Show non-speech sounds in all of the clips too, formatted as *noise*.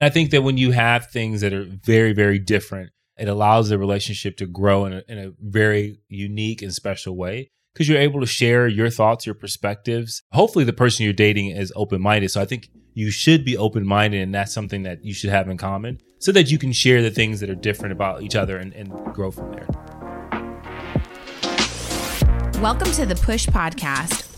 I think that when you have things that are very, very different, it allows the relationship to grow in a, in a very unique and special way because you're able to share your thoughts, your perspectives. Hopefully, the person you're dating is open minded. So I think you should be open minded, and that's something that you should have in common so that you can share the things that are different about each other and, and grow from there. Welcome to the Push Podcast.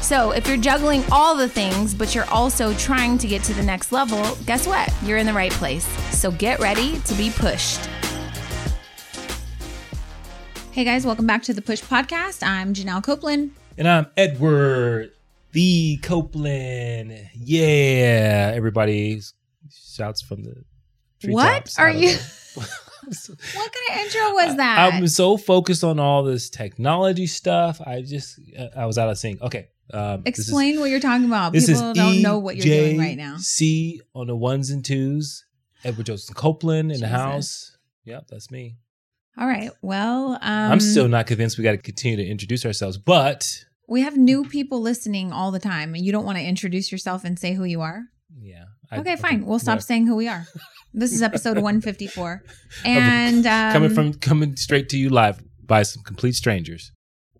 So, if you're juggling all the things, but you're also trying to get to the next level, guess what? You're in the right place. So, get ready to be pushed. Hey guys, welcome back to the Push Podcast. I'm Janelle Copeland. And I'm Edward the Copeland. Yeah, everybody shouts from the What are you? *laughs* *laughs* what kind of intro was that? I, am so focused on all this technology stuff. I just uh, I was out of sync. Okay. Um, Explain is, what you're talking about. People don't know what you're doing right now. C on the ones and twos. Edward Joseph Copeland in Jesus. the house. Yep, that's me. All right. Well, um, I'm still not convinced we got to continue to introduce ourselves, but we have new people listening all the time, and you don't want to introduce yourself and say who you are. Yeah. I, okay, fine. We'll stop saying who we are. This is episode *laughs* 154. And um, coming from coming straight to you live by some complete strangers.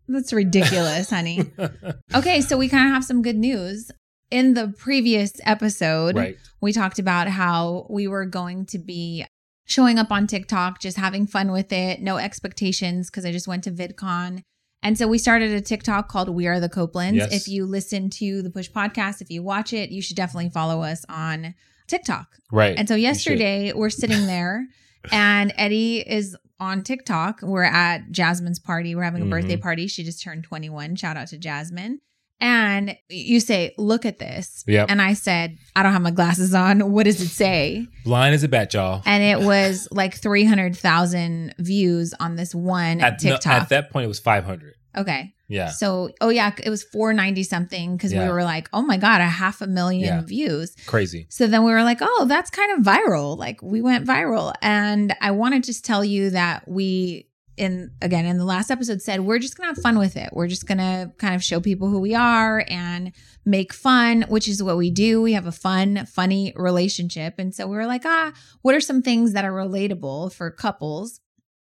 That's ridiculous, honey. *laughs* okay, so we kind of have some good news. In the previous episode, right. we talked about how we were going to be showing up on TikTok, just having fun with it, no expectations because I just went to VidCon. And so we started a TikTok called We Are the Copelands. Yes. If you listen to the Push podcast, if you watch it, you should definitely follow us on TikTok. Right. And so yesterday we're sitting there *laughs* and Eddie is on TikTok. We're at Jasmine's party. We're having a mm-hmm. birthday party. She just turned 21. Shout out to Jasmine. And you say, look at this. Yep. And I said, I don't have my glasses on. What does it say? Blind as a bat, y'all. And it was like 300,000 views on this one at, TikTok. No, at that point, it was 500. Okay. Yeah. So, oh yeah, it was 490 something because yeah. we were like, oh my God, a half a million yeah. views. Crazy. So then we were like, oh, that's kind of viral. Like we went viral. And I want to just tell you that we, in again, in the last episode said, we're just to have fun with it. We're just to kind of show people who we are and make fun, which is what we do. We have a fun, funny relationship. And so we were like, ah, what are some things that are relatable for couples?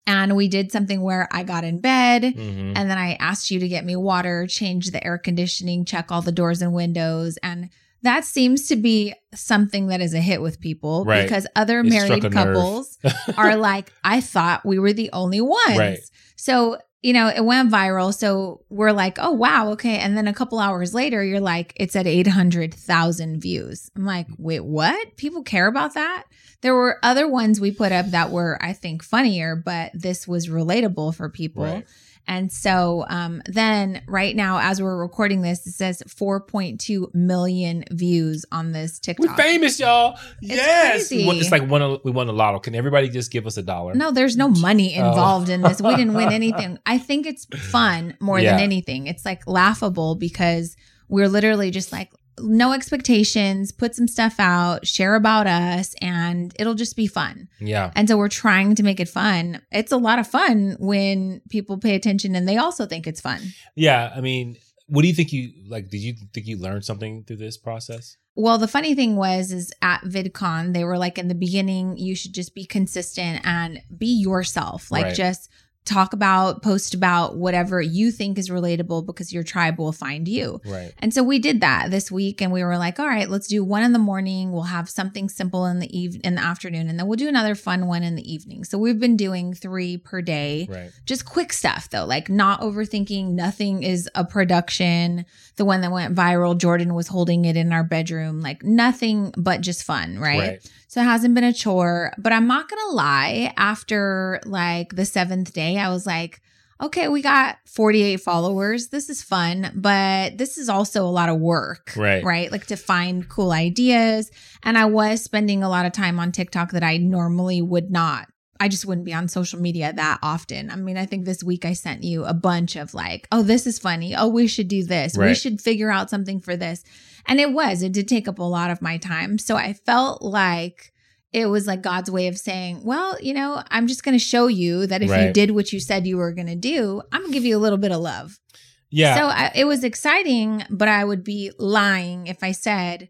And we did something where I got in bed mm-hmm. and then I asked you to get me water, change the air conditioning, check all the doors and windows. And that seems to be something that is a hit with people right. because other it married couples *laughs* are like, I thought we were the only ones. Right. So you know, it went viral. So we're like, oh, wow. Okay. And then a couple hours later, you're like, it's at 800,000 views. I'm like, wait, what? People care about that? There were other ones we put up that were, I think, funnier, but this was relatable for people. Right. And so um, then right now, as we're recording this, it says 4.2 million views on this TikTok. We're famous, y'all. It's yes. Crazy. It's like one, we won a lotto. Can everybody just give us a dollar? No, there's no money oh. involved oh. in this. We didn't win *laughs* anything. I think it's fun more yeah. than anything. It's like laughable because we're literally just like, no expectations, put some stuff out, share about us, and it'll just be fun. Yeah. And so we're trying to make it fun. It's a lot of fun when people pay attention and they also think it's fun. Yeah. I mean, what do you think you like? Did you think you learned something through this process? Well, the funny thing was, is at VidCon, they were like in the beginning, you should just be consistent and be yourself. Like, right. just talk about, post about whatever you think is relatable because your tribe will find you. Right. And so we did that this week and we were like, all right, let's do one in the morning. We'll have something simple in the eve in the afternoon and then we'll do another fun one in the evening. So we've been doing 3 per day. Right. Just quick stuff though, like not overthinking, nothing is a production. The one that went viral, Jordan was holding it in our bedroom, like nothing but just fun, right? right. So it hasn't been a chore, but I'm not going to lie. After like the seventh day, I was like, okay, we got 48 followers. This is fun, but this is also a lot of work. Right. Right. Like to find cool ideas. And I was spending a lot of time on TikTok that I normally would not. I just wouldn't be on social media that often. I mean, I think this week I sent you a bunch of like, oh, this is funny. Oh, we should do this. We should figure out something for this. And it was, it did take up a lot of my time. So I felt like it was like God's way of saying, well, you know, I'm just going to show you that if you did what you said you were going to do, I'm going to give you a little bit of love. Yeah. So I, it was exciting, but I would be lying if I said,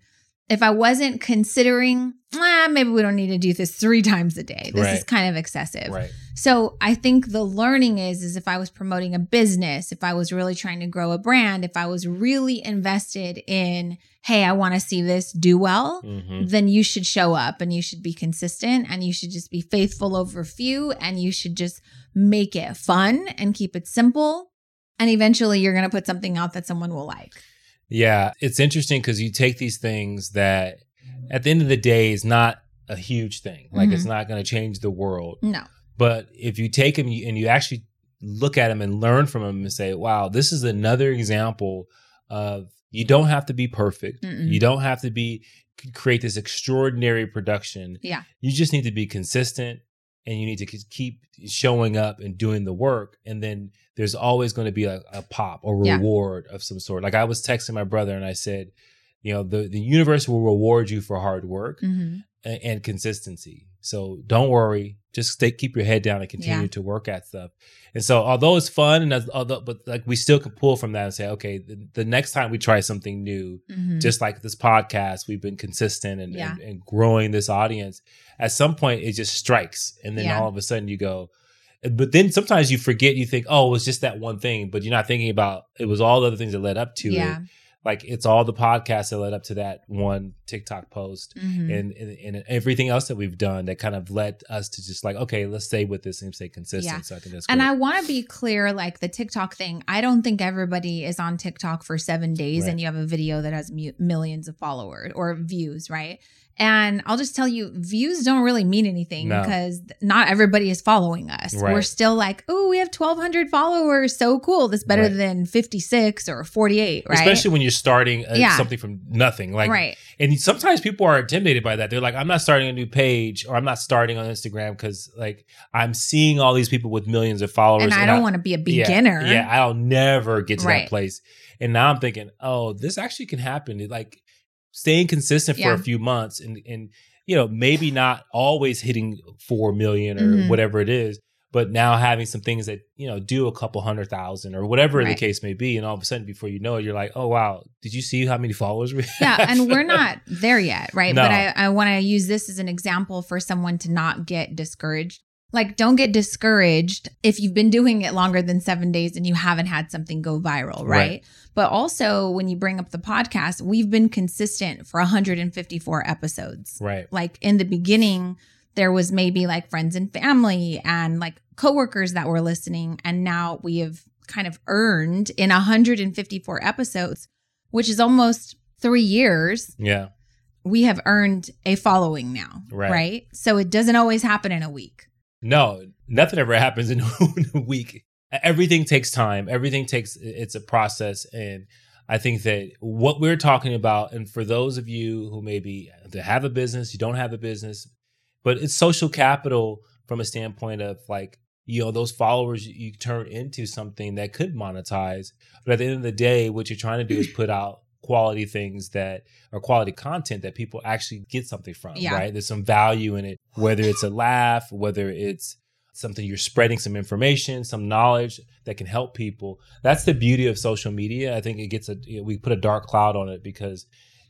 if I wasn't considering, ah, maybe we don't need to do this three *laughs* times a day. This is kind of excessive. right. So I think the learning is is if I was promoting a business, if I was really trying to grow a brand, if I was really invested in, hey, I want to see this do well, hmm then you should show up and you should be consistent and you should just be faithful over few and you should just make it fun and keep it simple. And eventually you're going to put something out that someone will like. Yeah, it's interesting because you take these things that at the end of the day is not a huge thing. Like it's mm-hmm. not going to change the world. No. But if you take them and you actually look at them and learn from them and say, wow, this is another example of you don't have to be perfect. Mm-mm. You don't have to be create this extraordinary production. Yeah. You just need to be consistent and you need to keep showing up and doing the work. And then there's always going to be a, a pop or Yeah. reward of some sort. Like I was texting my brother and I said, you know, the, the universe will reward you for hard work hmm and, and consistency. So don't worry. Just stay, keep your head down and continue Yeah. to work at stuff. And so, although it's fun, and although, but like we still can pull from that and say, okay, the, the next time we try something new, hmm just like this podcast, we've been consistent and, Yeah. and, and growing this audience. At some point, it just strikes, and then Yeah. all of a sudden you go. But then sometimes you forget. You think, oh, it was just that one thing, but you're not thinking about it was all the other things that led up to yeah. it. Like it's all the podcasts that led up to that one TikTok post Mhm. and, and and everything else that we've done that kind of led us to just like okay let's stay with this and stay consistent Yeah. so i think that's And great. I want to be clear like the TikTok thing, I don't think everybody is on TikTok for seven days Right. and you have a video that has mu- millions of followers or views, right? And I'll just tell you, views don't really mean anything No. because not everybody is following us. Right. We're still like, oh, we have 1,200 followers. So cool. That's better Right. than 56 or 48, right? especially when you're starting uh, Yeah. something from nothing like right. and sometimes people are intimidated by that they're like i'm not starting a new page or i'm not starting on instagram because like i'm seeing all these people with millions of followers And I don't want to be a yeah, beginner. yeah i'll never get to Right. that place and now i'm thinking oh this actually can happen It, like staying consistent for Yeah. a few months and and you know maybe not always hitting 4 million or Mhm. whatever it is but now having some things that you know do a couple hundred thousand or whatever the case may be and all of a sudden before you know it you're like oh wow did you see how many followers we yeah have? and we're not *laughs* there yet right No. but i, I want to use this as an example for someone to not get discouraged like don't get discouraged if you've been doing it longer than seven days and you haven't had something go viral right, Right. but also when you bring up the podcast we've been consistent for 154 episodes. Right. Like in the beginning there was maybe like friends and family and like coworkers that were listening and now we have kind of earned in 154 episodes which is almost 3 years. Yeah. We have earned a following now Right. right, so it doesn't always happen in a week No, nothing ever happens in *laughs* a week. Everything takes time. Everything takes it's a process and I think that what we're talking about and for those of you who maybe have a business, you don't have a business, but it's social capital from a standpoint of like you know those followers you turn into something that could monetize but at the end of the day what you're trying to do is put out quality things that are quality content that people actually get something from Yeah. right? There's some value in it whether it's a laugh whether it's something you're spreading some information some knowledge that can help people. That's the beauty of social media. I think it gets a we put a dark cloud on it because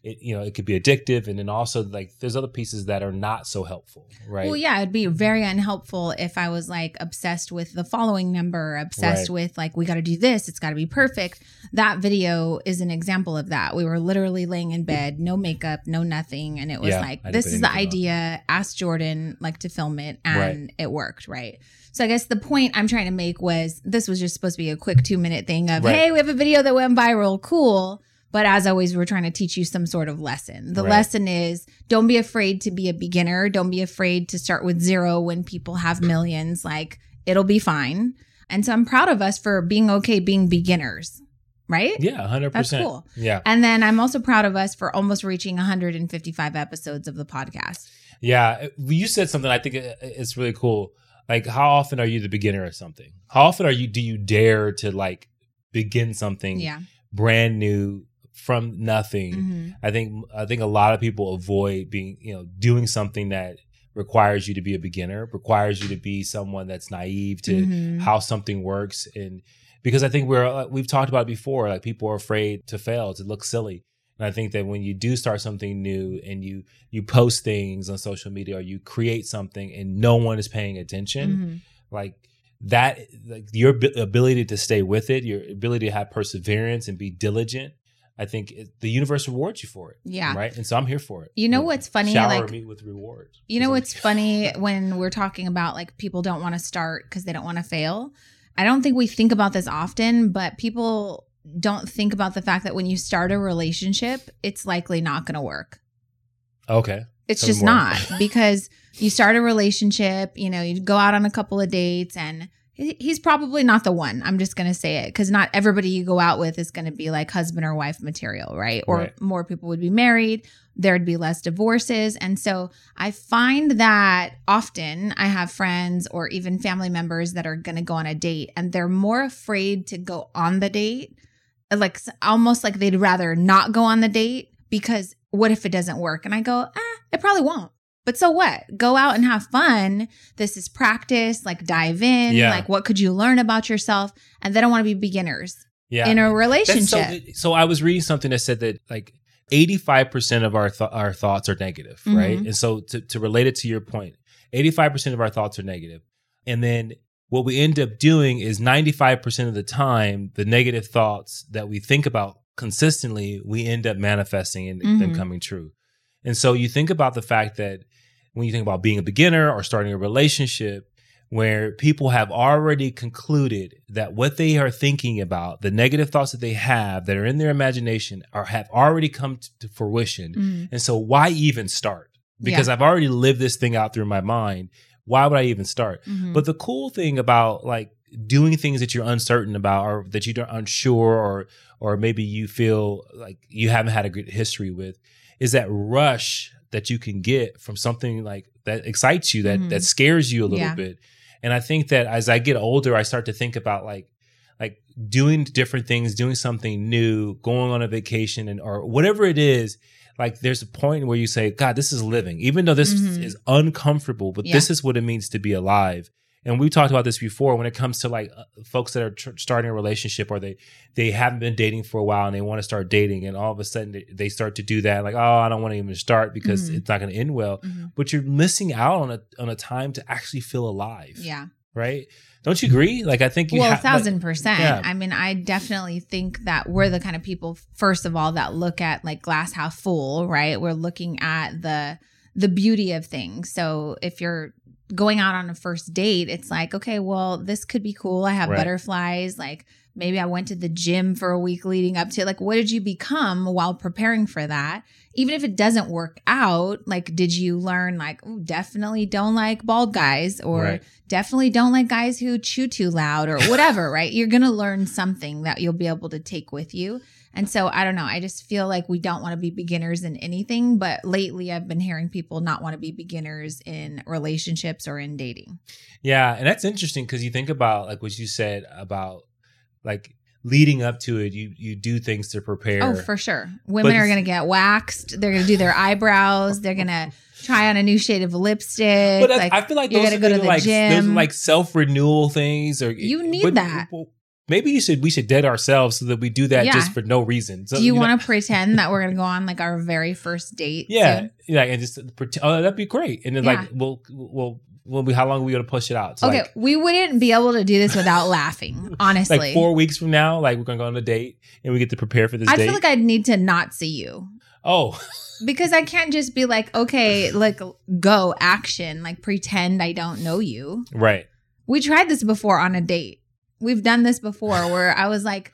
it you know it could be addictive and then also like there's other pieces that are not so helpful right Well, yeah, it'd be very unhelpful if I was like obsessed with the following number, obsessed Right. with like, we got to do this, it's got to be perfect. That video is an example of that. We were literally laying in bed, no makeup, no nothing. And it was Yeah, like, this is the on. idea. Ask Jordan like to film it, and it worked, right? So I guess the point I'm trying to make was this was just supposed to be a quick two minute thing of, Right. hey, we have a video that went viral, cool. But as always, we're trying to teach you some sort of lesson. The Right. lesson is don't be afraid to be a beginner. Don't be afraid to start with zero when people have millions. Like it'll be fine. And so I'm proud of us for being okay being beginners, right? Yeah, 100%. That's cool. Yeah, And then I'm also proud of us for almost reaching 155 episodes of the podcast. yeah. You said something. I think uh, it's really cool. Like, how often are you the beginner of something? How often are you? Do you dare to like begin something Yeah. brand new from nothing? Mhm. I think I think a lot of people avoid being, you know, doing something that requires you to be a beginner, requires you to be someone that's naive to Mhm. how something works and because I think we're uh, we've talked about it before like people are afraid to fail, to look silly. And I think that when you do start something new and you you post things on social media or you create something and no one is paying attention, Mhm. like that like your ability to stay with it, your ability to have perseverance and be diligent, I think it, the universe rewards you for it. Yeah. Right. And so I'm here for it. You know what's funny? Shower like me with rewards. You know what's *laughs* funny when we're talking about like people don't want to start because they don't want to fail? I don't think we think about this often, but people don't think about the fact that when you start a relationship, it's likely not going to work. Okay. It's Tell just not because you start a relationship, you know, you go out on a couple of dates and he's probably not the one. I'm just going to say it because not everybody you go out with is going to be like husband or wife material, right? Or Right. more people would be married. There'd be less divorces. And so I find that often I have friends or even family members that are going to go on a date and they're more afraid to go on the date. Like almost like they'd rather not go on the date because what if it doesn't work? And I go, ah, it probably won't. But so what? Go out and have fun. This is practice. Like dive in. Yeah. Like what could you learn about yourself? And they don't want to be beginners Yeah. in a relationship. so, so I was reading something that said that like 85% of our th- our thoughts are negative, right? Mhm. And so to, to relate it to your point, 85% of our thoughts are negative. And then what we end up doing is 95% of the time, the negative thoughts that we think about consistently, we end up manifesting and them Mhm. coming true. And so you think about the fact that when you think about being a beginner or starting a relationship, where people have already concluded that what they are thinking about, the negative thoughts that they have that are in their imagination, are have already come to fruition. Mhm. And so, why even start? Because Yeah. I've already lived this thing out through my mind. Why would I even start? Mhm. But the cool thing about like doing things that you're uncertain about or that you're unsure or or maybe you feel like you haven't had a good history with is that rush that you can get from something like that excites you that Mhm. that scares you a little Yeah. bit. And I think that as I get older I start to think about like like doing different things, doing something new, going on a vacation and or whatever it is like there's a point where you say, God, this is living. Even though this Mhm. is uncomfortable, but Yeah. this is what it means to be alive. And we talked about this before when it comes to like uh, folks that are tr- starting a relationship or they they haven't been dating for a while and they want to start dating and all of a sudden they, they start to do that like oh I don't want to even start because Mhm. it's not going to end well. Mhm. But you're missing out on a on a time to actually feel alive. yeah. Right? Don't you agree? Like I think you well, a ha- thousand percent. yeah. I mean, I definitely think that we're the kind of people, first of all, that look at like glass half full, right? We're looking at the the beauty of things. So if you're going out on a first date, it's like, okay, well, this could be cool. I have Right. butterflies. Like maybe I went to the gym for a week leading up to like what did you become while preparing for that? Even if it doesn't work out, like did you learn like, ooh, definitely don't like bald guys or Right. definitely don't like guys who chew too loud or whatever, *laughs* right? You're going to learn something that you'll be able to take with you. And so I don't know. I just feel like we don't want to be beginners in anything. But lately, I've been hearing people not want to be beginners in relationships or in dating. Yeah, and that's interesting because you think about like what you said about like leading up to it, you you do things to oh, prepare. Oh, for sure. Women But- are going to get waxed. They're going to do their eyebrows. They're going to try on a new shade of lipstick. But I- like, I feel like you're those gonna are go to the like those like self renewal things, or You need but- that. well, Maybe you should we should dead ourselves so that we do that Yeah. just for no reason. So, do you, know- want to pretend that we're going to go on like our very first date? Yeah, soon? yeah, and just pretend, oh, that'd be great. And then Yeah. like, we'll we'll we'll be how long are we gonna push it out? So Okay, like, we wouldn't be able to do this without laughing, *laughs* honestly. like four weeks from now, like we're gonna go on a date and we get to prepare for this I date. feel like I'd need to not see you oh, because I can't just be like, okay, like go action, like pretend I don't know you. right. We tried this before on a date. We've done this before where I was like,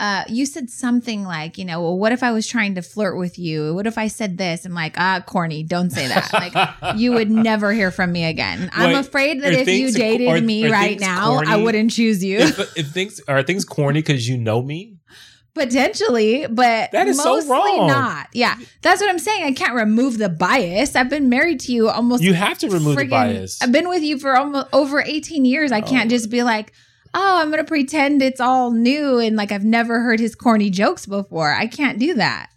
uh, you said something like, you know, well, what if I was trying to flirt with you? What if I said this? I'm like, ah, corny. Don't say that. Like, *laughs* you would never hear from me again. I'm Wait, afraid that if you dated are- me are right now, I wouldn't choose you. if, if things are things corny because you know me, Potentially, but That is so mostly wrong. not. Yeah, that's what I'm saying. I can't remove the bias. I've been married to you almost. you have to remove the bias. I've been with you for almost over 18 years. I can't Oh. just be like, oh, I'm gonna pretend it's all new and like I've never heard his corny jokes before. I can't do that,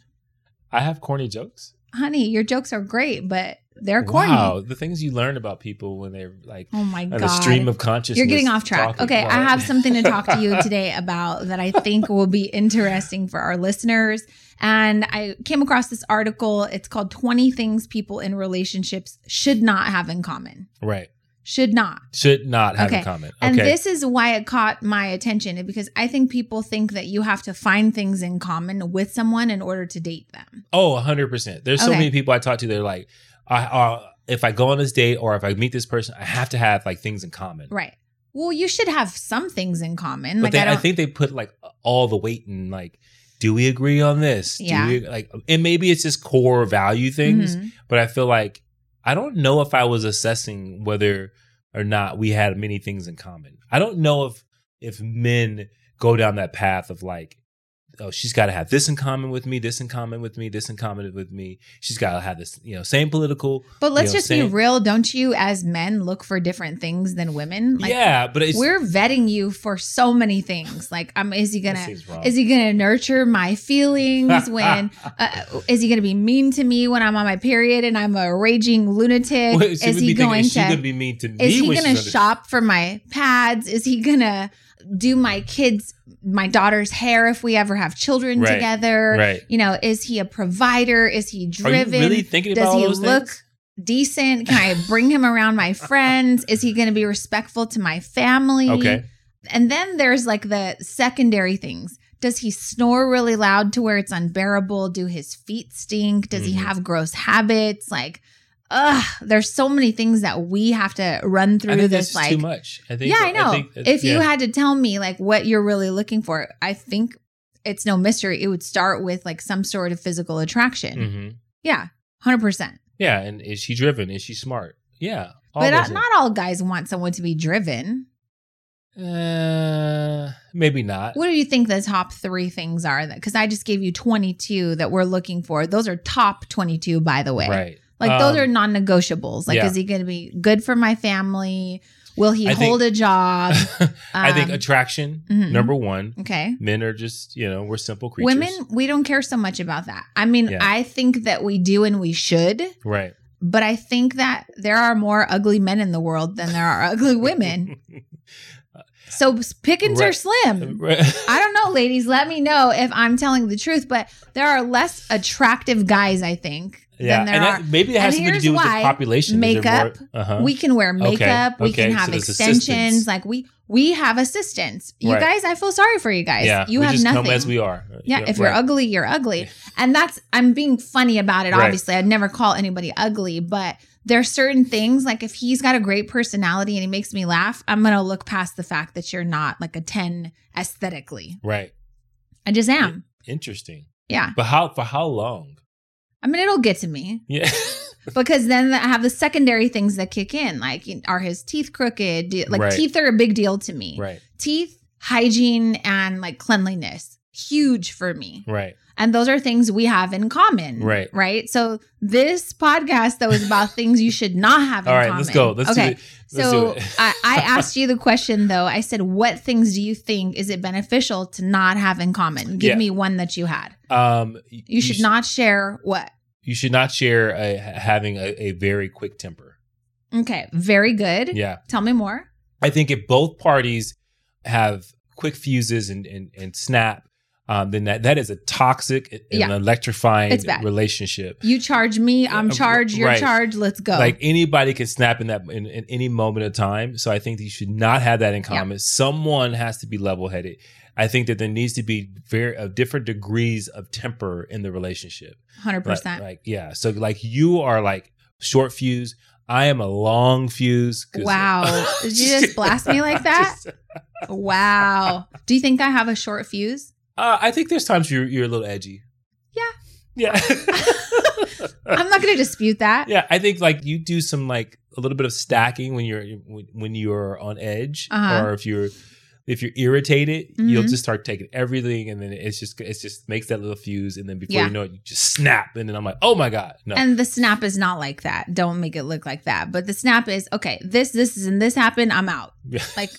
I have corny jokes. honey. Your jokes are great, but they're corny. Wow, the things you learn about people when they're like Oh my god! a stream of consciousness. You're getting off track. talking Okay, I have something to talk to you *laughs* today about that I think will be interesting for our listeners. And I came across this article. It's called 20 Things People in Relationships Should Not Have in Common. right. Should not. Should not have Okay. a comment. And this is why it caught my attention because I think people think that you have to find things in common with someone in order to date them. oh, 100%. There's so many people I talk to, they're like, I, uh, if I go on this date or if I meet this person, I have to have like things in common. Right. Well, you should have some things in common. But Like they, I I, think they put like all the weight in like, do we agree on this? Do Yeah. we, like, and maybe it's just core value things, Mhm. but I feel like I don't know if I was assessing whether or not we had many things in common. I don't know if if men go down that path of like, oh, she's got to have this in common with me, this in common with me, this in common with me. She's got to have this, you know, same political. But let's you know, just be real. Don't you, as men, look for different things than women? Like, yeah, but we're vetting you for so many things. Like, um, is he gonna is he gonna nurture my feelings *laughs* when uh, is he gonna be mean to me when I'm on my period and I'm a raging lunatic? She is he be thinking, going is to gonna be mean to me? is he gonna she's on the- shop for my pads? Is he gonna do my kids my daughter's hair if we ever have children Right, together? Right. You know, is he a provider? Is he Are you driven? really thinking about Does all he look things? decent? Can I bring him around my friends? Is he going to be respectful to my family? Okay. And then there's like the secondary things. Does he snore really loud to where it's unbearable? Do his feet stink? Does he Mhm. have gross habits? Like, ugh, there's so many things that we have to run I through think this. that's Like, too much. I think. yeah, I know. think that- if you had to tell me like what you're really looking for, I think it's no mystery. It would start with like some sort of physical attraction. Mhm. Yeah, hundred percent. Yeah, and is she driven? Is she smart? Yeah, But uh, not all guys want someone to be driven. Uh, maybe not. What do you think the top three things are? That because I just gave you 22 that we're looking for. Those are top 22, by the way. Right. Like those Um, are non-negotiables. Like, yeah. is he going to be good for my family? Will he I think- hold a job? *laughs* I think Um, attraction mhm. number one. Okay. Men are just you know we're simple creatures. Women, we don't care so much about that. I mean, Yeah. I think that we do and we should, right? but I think that there are more ugly men in the world than there are ugly women. *laughs* So pickings are slim. *laughs* Right. I don't know, ladies. Let me know if I'm telling the truth, but there are less attractive guys, I think, yeah, there and are. maybe it has And something to do with the population. Makeup. more- uh-huh. We can wear makeup. We okay, can have so extensions. Like we we have assistants. You Right. guys, I feel sorry for you guys. yeah, you have nothing. as we are. yeah, if you're ugly, you're ugly. And that's I'm being funny about it. Right. Obviously, I'd never call anybody ugly, but there's certain things like if he's got a great personality and he makes me laugh, I'm gonna look past the fact that you're not like a 10 aesthetically. right. I just am. Interesting. Yeah. But how for how long? I mean, it'll get to me Yeah. *laughs* because then I have the secondary things that kick in. Like, are his teeth crooked? Do- Like, Right. teeth are a big deal to me. right. Teeth, hygiene, and like cleanliness, huge for me. Right. And those are things we have in common. Right. Right. So, this podcast, though, is about things you should not have in common. All right. common. Let's go. Let's okay. do it. Let's so. I, I *laughs* asked you the question though. I said, "What things do you think is it beneficial to not have in common? Give Yeah. me one that you had. Um, You, should sh- not share what? You should not share a, having a, a very quick temper. Okay, very good. Yeah. Tell me more. I think if both parties have quick fuses and and, and snap, um, then that, that is a toxic and Yeah. electrifying relationship. You charge me, I'm charged, you're right. charged, let's go. Like anybody can snap in that in, in any moment of time. So I think that you should not have that in common. Someone has to be level headed. I think that there needs to be very uh, different degrees of temper in the relationship. 100%. Like, like yeah, so like you are like short fuse. I am a long fuse. Wow. *laughs* Did you just blast me like *laughs* that? wow. Do you think I have a short fuse? Uh, I think there's times you're you're a little edgy. Yeah. Yeah. *laughs* I'm not going to dispute that. yeah, I think like you do some like a little bit of stacking when you're when you're on edge, Uh-huh. or if you're if you're irritated, you'll Mhm. just start taking everything, and then it's just it's just makes that little fuse, and then before Yeah. you know it, you just snap, and then I'm like, oh my god, no, And the snap is not like that. Don't make it look like that. But the snap is okay. This, this, is, and this happened. I'm out. Yeah. Like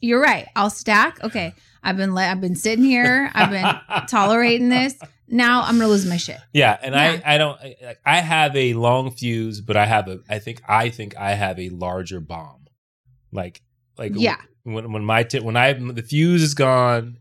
you're right. I'll stack. Okay, I've been le- I've been sitting here. I've been tolerating this. Now I'm gonna lose my shit. Yeah, and Yeah. I I don't I, I have a long fuse, but I have a I think I think I have a larger bomb. Like like Yeah. when when my t- when I the fuse is gone,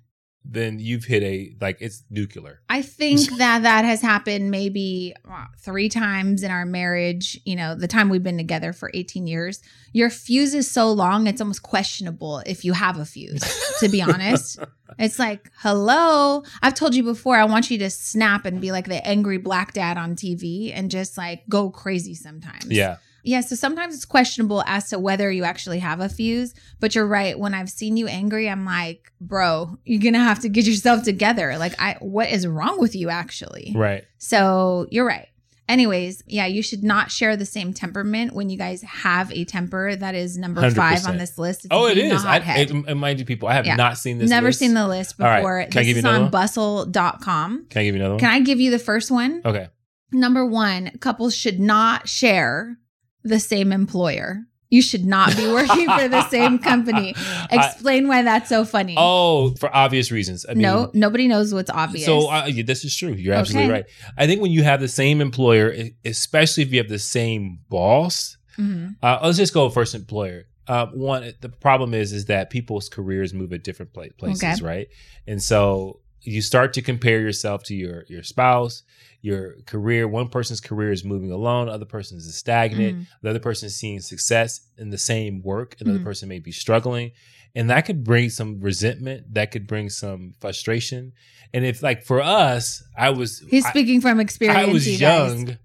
then you've hit a like it's nuclear. I think *laughs* that that has happened maybe uh, three times in our marriage. You know, the time we've been together for 18 years. Your fuse is so long, it's almost questionable if you have a fuse, *laughs* to be honest. It's like, hello. I've told you before, I want you to snap and be like the angry black dad on TV and just like go crazy sometimes. Yeah. Yeah, so sometimes it's questionable as to whether you actually have a fuse, but you're right. When I've seen you angry, I'm like, bro, you're gonna have to get yourself together. Like, I what is wrong with you actually? Right. So you're right. Anyways, yeah, you should not share the same temperament when you guys have a temper that is number five on this list. It's Oh, it is. I, it, it mind you, people, I have Yeah. not seen this. Never list. seen the list right. before. Can I give you is on one? bustle.com. Can I give you another one? Can I give you the first one? okay. Number one, couples should not share the same employer. You should not be working for the same company. *laughs* I- Explain why that's so funny. oh, for obvious reasons. I mean, no, nobody knows what's obvious. So uh, this is true. You're absolutely Okay. right. I think when you have the same employer, especially if you have the same boss, Mhm. uh, let's just go first employer. Uh, one, the problem is is that people's careers move at different places, Okay. right? And so you start to compare yourself to your your spouse, your career. One person's career is moving along, other person's is stagnant. Mhm. The other person is seeing success in the same work, another Mhm. person may be struggling. And that could bring some resentment, that could bring some frustration. And if like for us, I was He's I- speaking from experience. I was you guys.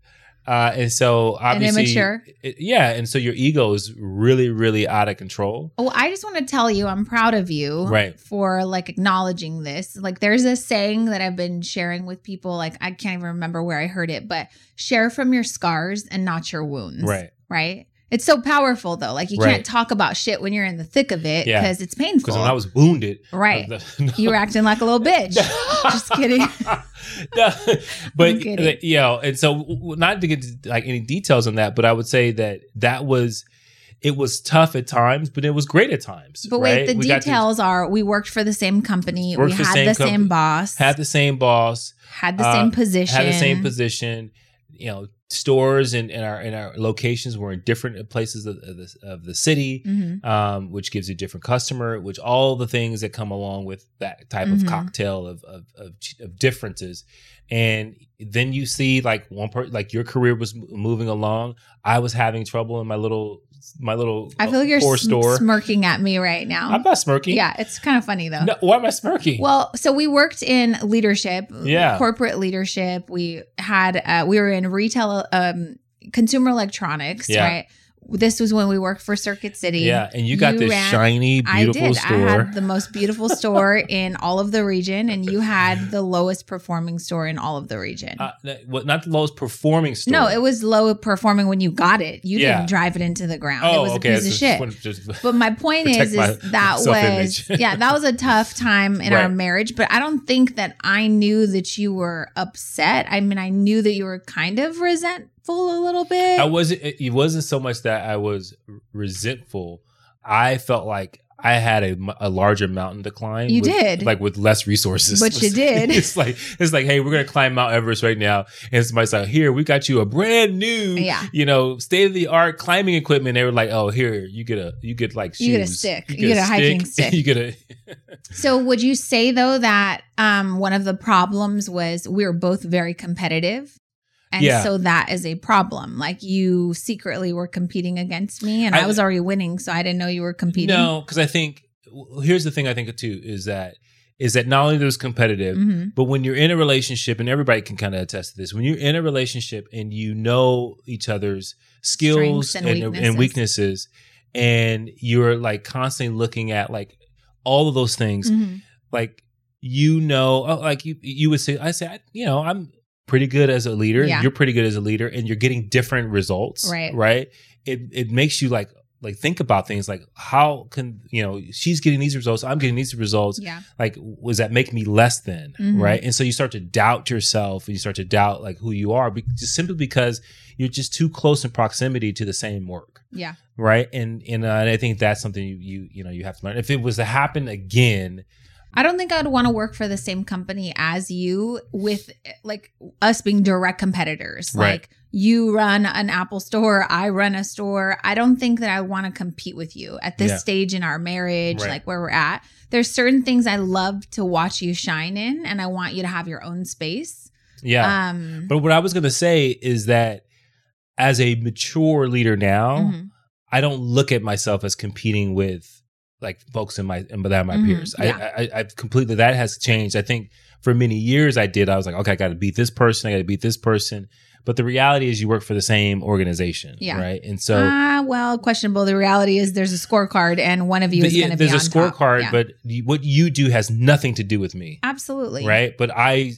Uh, and so obviously, immature. it- yeah, and so your ego is really, really out of control. Well, I just want to tell you, I'm proud of you Right. for like acknowledging this. Like, there's a saying that I've been sharing with people. Like, I can't even remember where I heard it, but share from your scars and not your wounds. Right. Right. It's so powerful though. Like, you Right. can't talk about shit when you're in the thick of it Yeah. because it's painful. Because when I was wounded, right. the- *laughs* You were acting like a little bitch. Just kidding. *laughs* No, but kidding. you know, and so not to get to, like any details on that, but I would say that that was it was tough at times, but it was great at times. But wait, the We got to- details are we worked for the same company. We had same the company, same boss. had the same boss, had the uh, same position. had the same position. You know, stores and in, our in our locations were in different places of, of, the, of the city. Mhm. um, which gives you a different customer, which all the things that come along with that type Mhm. of cocktail of, of of of differences, and then you see like one part, like your career was moving along. I was having trouble in my little my little I feel like you're sm- smirking at me right now. I'm not smirking. Yeah, it's kind of funny though. No, why am I smirking? Well, so we worked in leadership, Yeah. corporate leadership. We had uh, we were in retail, um, consumer electronics, Yeah. right? This was when we worked for Circuit City. yeah, and you got this ran- shiny, I beautiful did. store. I had the most beautiful store *laughs* in all of the region, and you had *laughs* the lowest performing store in all of the region. uh, well, not the lowest performing store. no, it was low performing when you got it. You Yeah. didn't drive it into the ground. Oh, it was okay. a piece of shit. just- *laughs* But my point is, my is that was yeah, that was a tough time in our marriage. But I don't think that I knew that you were upset. I mean, I knew that you were kind of resentful a little bit. I wasn't. It wasn't so much that I was resentful. I felt like I had a larger mountain to climb. You with- did. like with less resources. But you *laughs* did. *laughs* It's like it's like, hey, we're gonna climb Mount Everest right now, and somebody's like, here, we got you a brand new, Yeah. you know, state of the art climbing equipment. They were like, oh, here, you get a, you get like shoes, You get a stick. You get a hiking stick. *laughs* you get a, so would you say though that um, one of the problems was we were both very competitive? And Yeah. so that is a problem. Like you secretly were competing against me, and I, I- was already winning, so I didn't know you were competing. no, because I think here's the thing I think too is that is that not only there's competitive, hmm But when you're in a relationship, and everybody can kind of attest to this, when you're in a relationship and you know each other's skills and, and and, weaknesses. weaknesses, and you're like constantly looking at like all of those things, hmm like you know, oh, like you, you would say, I say, I, you know, I'm pretty good as a leader. Yeah. You're pretty good as a leader, and you're getting different results. Right. Right. It it makes you like like think about things like how can you know she's getting these results, I'm getting these results. Yeah. Like, was that making me less than? Mhm. Right. And so you start to doubt yourself, and you start to doubt like who you are, be- just simply because you're just too close in proximity to the same work Yeah. right and and, uh, and i think that's something you, you you know you have to learn if it was to happen again I don't think I'd want to work for the same company as you with like us being direct competitors. Right. Like you run an Apple store, I run a store. I don't think that I want to compete with you at this Yeah. stage in our marriage, Right. like where we're at. There's certain things I love to watch you shine in and I want you to have your own space. yeah Um but what i was going to say is that as a mature leader now mhm. i don't look at myself as competing with like folks in my and that my Mhm, peers yeah. I, I i've completely that has changed i think for many years i did i was like okay i got to beat this person i got to beat this person but the reality is you work for the same organization Yeah. right and so Ah, well, questionable. The reality is there's a scorecard and one of you is going to be there's a scorecard Yeah. but what you do has nothing to do with me absolutely. right? But I,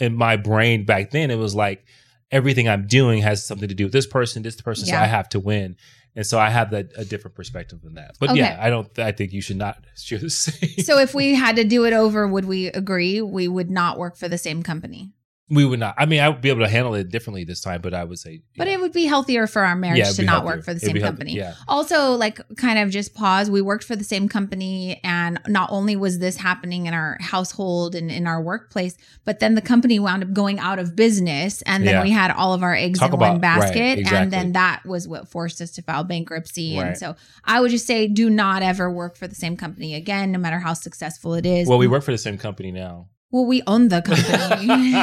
in my brain back then, it was like everything I'm doing has something to do with this person, this person, so I have to win. And so I have that a different perspective than that. But Okay. yeah, I don't. I think you should not *laughs* should the same. So if we had to do it over, would we agree we would not work for the same company? We would not. I mean, I would be able to handle it differently this time, but I would say. But yeah. it would be healthier for our marriage Yeah, to not healthier. work for the It'd same company. Yeah, Also, like, kind of just pause. We worked for the same company, and not only was this happening in our household and in our workplace, but then the company wound up going out of business, and then Yeah. we had all of our eggs Talk in one about- right, basket, exactly. and then that was what forced us to file bankruptcy. And so, I would just say, do not ever work for the same company again, no matter how successful it is. well, we mm. work for the same company now. Well, we own the company.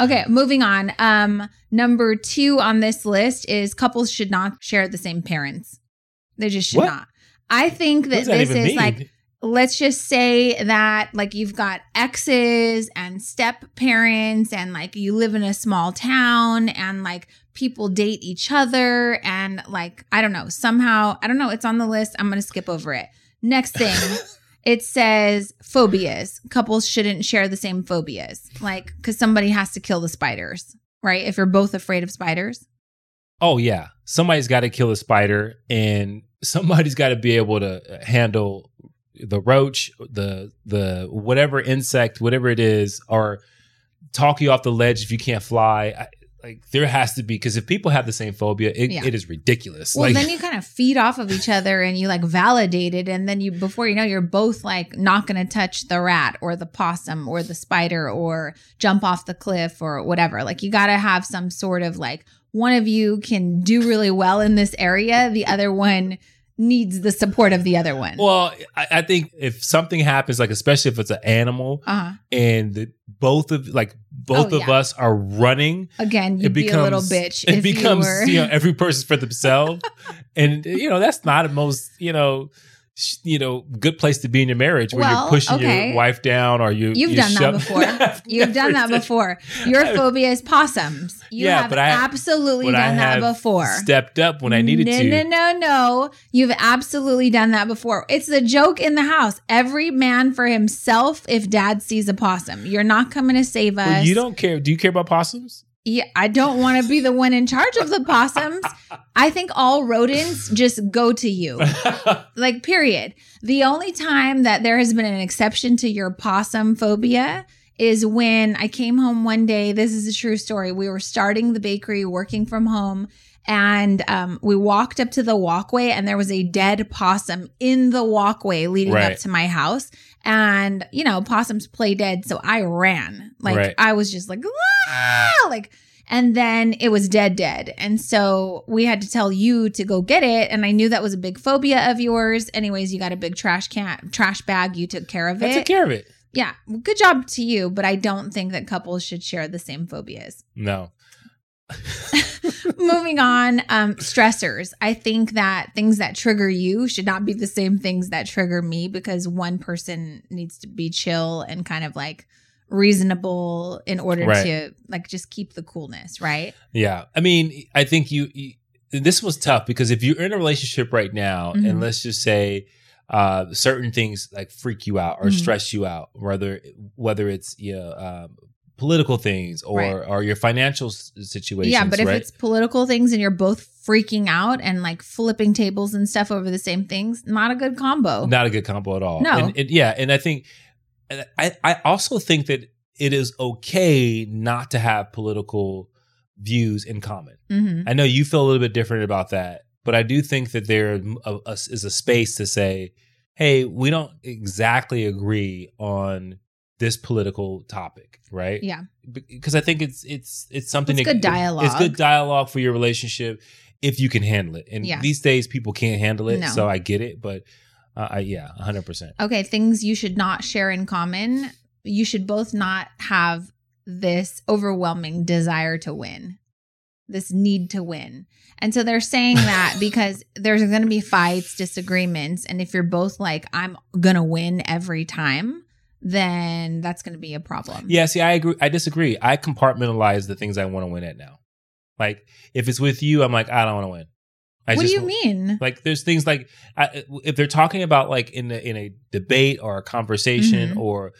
*laughs* Okay, moving on. Um, number two on this list is couples should not share the same parents. They just should What? not. I think that that this is mean? like, let's just say that like you've got exes and step parents, and like you live in a small town, and like people date each other, and like, I don't know, somehow, I don't know, it's on the list. I'm going to skip over it. Next thing. *laughs* It says phobias. Couples shouldn't share the same phobias. Like, because somebody has to kill the spiders, right? If you're both afraid of spiders. Oh yeah, somebody's got to kill a spider, and somebody's got to be able to handle the roach, the the whatever insect, whatever it is, or talk you off the ledge if you can't fly. Like there has to be because if people have the same phobia, it, Yeah. it is ridiculous. Well, like, then you kind of feed off of each other and you like validate it. And then you, before you know, you're both like not going to touch the rat or the possum or the spider or jump off the cliff or whatever. Like you got to have some sort of like one of you can do really well in this area. The other one needs the support of the other one. well, I, I think if something happens, like especially if it's an animal, uh-huh. and the, both of like both Oh, of yeah. us are running, Again, it be becomes a little bitch It if becomes you were. you, know every person's for themselves, *laughs* and you know that's not the most you know you know good place to be in your marriage where Well, you're pushing okay. your wife down or you You've you done that *laughs* before. You've done that did- before. Your phobia is possums. You Yeah, have but I- absolutely done that have before. Stepped up when I needed no, to. No, no, no. No. You've absolutely done that before. It's the joke in the house. Every man for himself if dad sees a possum. You're not coming to save us. Well, you don't care. Do you care about possums? Yeah, I don't want to be the one in charge of the possums. *laughs* I think all rodents just go to you. *laughs* like period the only time that there has been an exception to your possum phobia is when i came home one day this is a true story we were starting the bakery working from home and um, we walked up to the walkway and there was a dead possum in the walkway leading Right. up to my house and you know possums play dead so i ran like Right. i was just like "Ah!" like and then it was dead dead and so we had to tell you to go get it and i knew that was a big phobia of yours anyways you got a big trash can trash bag you took care of it I took care of it. yeah good job to you but i don't think that couples should share the same phobias No. *laughs* moving on um stressors i think that things that trigger you should not be the same things that trigger me because one person needs to be chill and kind of like reasonable in order Right. to like just keep the coolness right Yeah. I mean, I think you, you this was tough because if you're in a relationship right now, Mhm. and let's just say uh, certain things like freak you out or Mhm. stress you out, whether whether it's you know, um, political things or Right. or your financial s- situations. yeah, but if right? it's political things and you're both freaking out and like flipping tables and stuff over the same things, not a good combo. not a good combo at all. No. and, and- yeah, and I think, I I also think that it is okay not to have political views in common. hmm I know you feel a little bit different about that, but I do think that there is a space to say, "Hey, we don't exactly agree on this political topic, right?" Yeah. because I think it's it's it's something It's that- good dialogue. It's good dialogue for your relationship if you can handle it. And Yeah. these days, people can't handle it, No. so I get it. But uh, I, yeah, hundred percent. Okay, things you should not share in common. You should both not have this overwhelming desire to win, this need to win. And so they're saying *laughs* that because there's going to be fights, disagreements. And if you're both like, I'm going to win every time, then that's going to be a problem. Yeah, see, I agree. I disagree. I compartmentalize the things I want to win at now. Like if it's with you, I'm like, I don't want to win. I what do you mean? Like there's things like I, if they're talking about like in a, in a debate or a conversation Mhm. or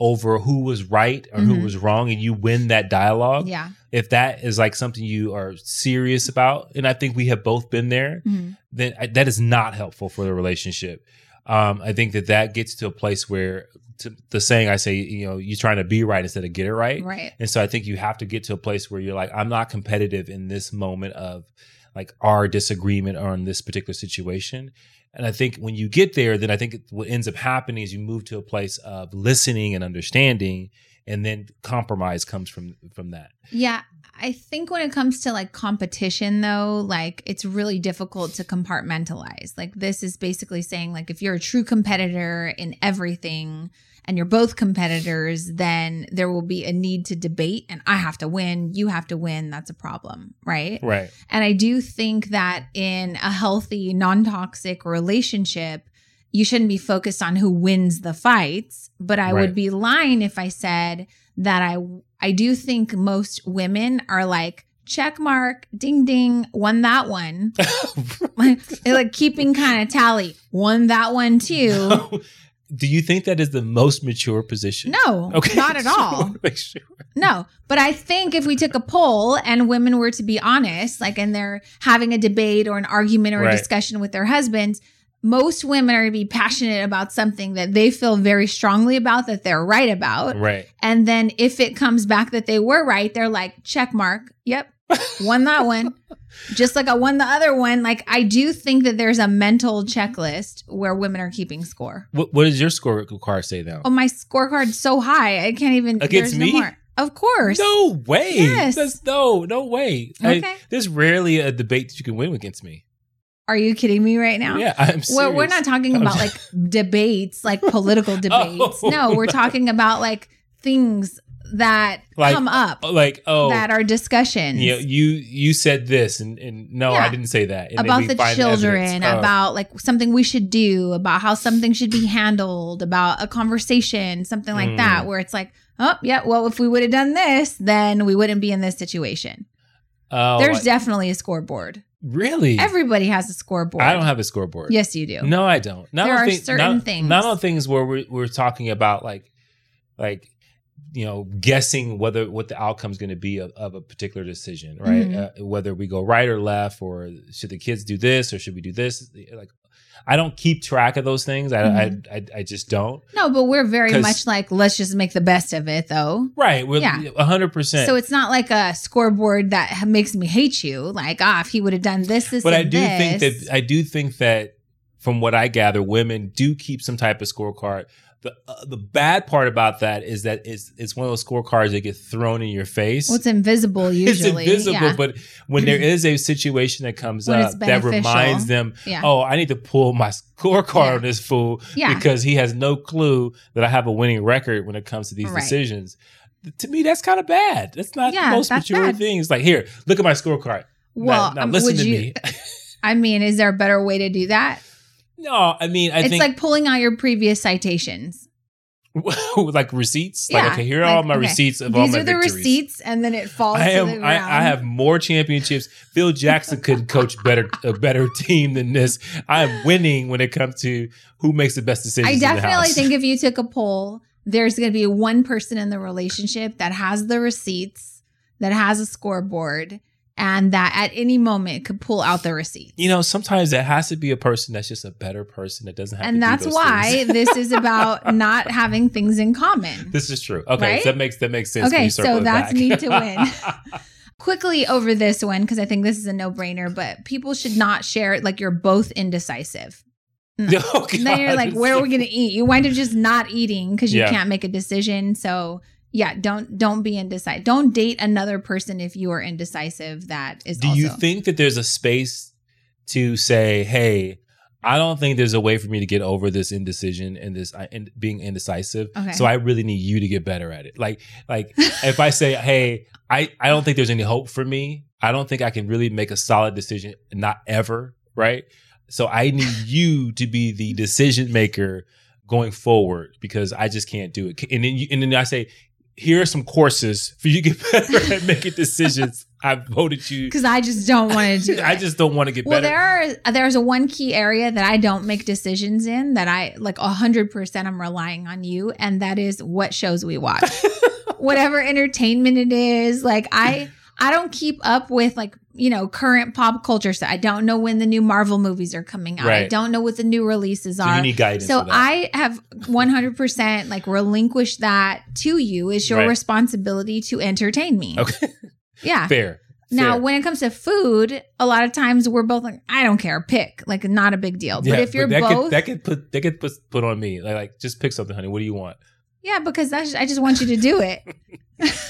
over who was right or who Mhm. was wrong, and you win that dialogue. Yeah. If that is like something you are serious about, and I think we have both been there, Mhm. then I, that is not helpful for the relationship. Um, I think that that gets to a place where to, the saying I say, you know, you're trying to be right instead of get it right. Right. And so I think you have to get to a place where you're like, I'm not competitive in this moment of like our disagreement on this particular situation. And I think when you get there, then I think what ends up happening is you move to a place of listening and understanding, and then compromise comes from from that. Yeah. I think when it comes to like competition though, like it's really difficult to compartmentalize. Like this is basically saying like if you're a true competitor in everything and you're both competitors, then there will be a need to debate and I have to win, you have to win, that's a problem, right? Right. And I do think that in a healthy, non toxic relationship, you shouldn't be focused on who wins the fights. But I Right. would be lying if I said that I I do think most women are like check mark, ding ding, won that one. *laughs* *laughs* Like keeping kind of tally, won that one too. *laughs* Do you think that is the most mature position? No, Okay. not at all. sure. No, but I think if we took a poll and women were to be honest, like, and they're having a debate or an argument or a discussion with their husbands, most women are going to be passionate about something that they feel very strongly about that they're right about. Right. And then if it comes back that they were right, they're like, check mark. Yep. *laughs* Won that one. Just like I won the other one. Like, I do think that there's a mental checklist where women are keeping score. What, what does your scorecard say now? Oh, my scorecard's so high. I can't even. Against no me? more. Of course. No way. Yes. That's no, no way. I- Okay. there's rarely a debate that you can win against me. Are you kidding me right now? Yeah, I'm serious. Well, we're not talking I'm about *laughs* like debates, like political *laughs* debates. Oh, no, we're no. talking about like things that Like, come up like oh that are discussions you, know, you you said this and and no Yeah. I didn't say that And about the children. Oh. about like something we should do, about how something should be handled, about a conversation, something like Mm. that, where it's like, oh, yeah, well, if we would have done this, then we wouldn't be in this situation. oh, There's I- definitely a scoreboard. Really Everybody has a scoreboard. I don't have a scoreboard. Yes, you do. No, I don't. Not There are thi- certain not, things. Not on things where we're we're talking about like like you know guessing whether what the outcome is going to be of, of a particular decision, right? Mhm. Uh, whether we go right or left, or should the kids do this or should we do this? Like, I don't keep track of those things. I Mhm. I, I I just don't. No, but we're very much like, let's just make the best of it, though. Right. We're Yeah. a hundred percent. So it's not like a scoreboard that makes me hate you. Like, ah, if he would have done this, this, but I do think that I do think that from what I gather, women do keep some type of scorecard. The uh, the bad part about that is that it's it's one of those scorecards that get thrown in your face. well, it's invisible *laughs* usually. it's invisible, yeah. but when there *laughs* is a situation that comes When up that reminds them, yeah. oh, I need to pull my scorecard Yeah. on this fool because he has no clue that I have a winning record when it comes to these Right. decisions. To me, that's kind of bad. That's not the most mature bad. thing. It's like, here, look at my scorecard. well, now, now um, listen to you? me. *laughs* I mean, is there a better way to do that? No, I mean, I think it's think like pulling out your previous citations. *laughs* like receipts. Like, Yeah, okay, here are all my okay, receipts of all my victories. These are the receipts, and then it falls I to am. I. I have more championships. Phil Jackson could *laughs* coach better a better team than this. I am winning when it comes to who makes the best decisions. I definitely think *laughs* if you took a poll, there's going to be one person in the relationship that has the receipts, that has a scoreboard, and that at any moment could pull out the receipts. you know sometimes it has to be a person that's just a better person that doesn't have. to and that's why this is *laughs* about not having things in common. this is true. Okay, Right? so that makes that makes sense. Okay, so that's need to win. *laughs* Quickly over this one because I think this is a no-brainer, but people should not share like you're both indecisive. *laughs* Mm. oh, then you're like, where are we gonna eat? You wind up just not eating because you Yeah. can't make a decision. So yeah, don't don't be indecisive. Don't date another person if you are indecisive. That is Do also you think that there's a space to say, "Hey, I don't think there's a way for me to get over this indecision and this I- and being indecisive. Okay. So I really need you to get better at it." Like, like if I say, "Hey, I I don't think there's any hope for me. I don't think I can really make a solid decision, not ever, right? So I need *laughs* you to be the decision maker going forward because I just can't do it." And then you, and then I say. Here are some courses for you to get *laughs* better at making decisions. I voted you because I just don't want to do. *laughs* I just don't want to get Well, better. there are there's a one key area that I don't make decisions in that I like hundred percent I'm relying on you, and that is what shows we watch. *laughs* Whatever entertainment it is, like I I don't keep up with like you know current pop culture So I don't know when the new Marvel movies are coming out. I don't know what the new releases so are. you need guidance. So. I have 100% like relinquished that to you. It's your Right. responsibility to entertain me. okay, *laughs* Yeah. fair. Now, fair. when it comes to food, a lot of times we're both like, I don't care, pick. Like, not a big deal. Yeah, but if you're that both, could, that could put that could put put on me. Like, like just pick something, honey. What do you want? yeah, because that's, I just want you to do it. *laughs*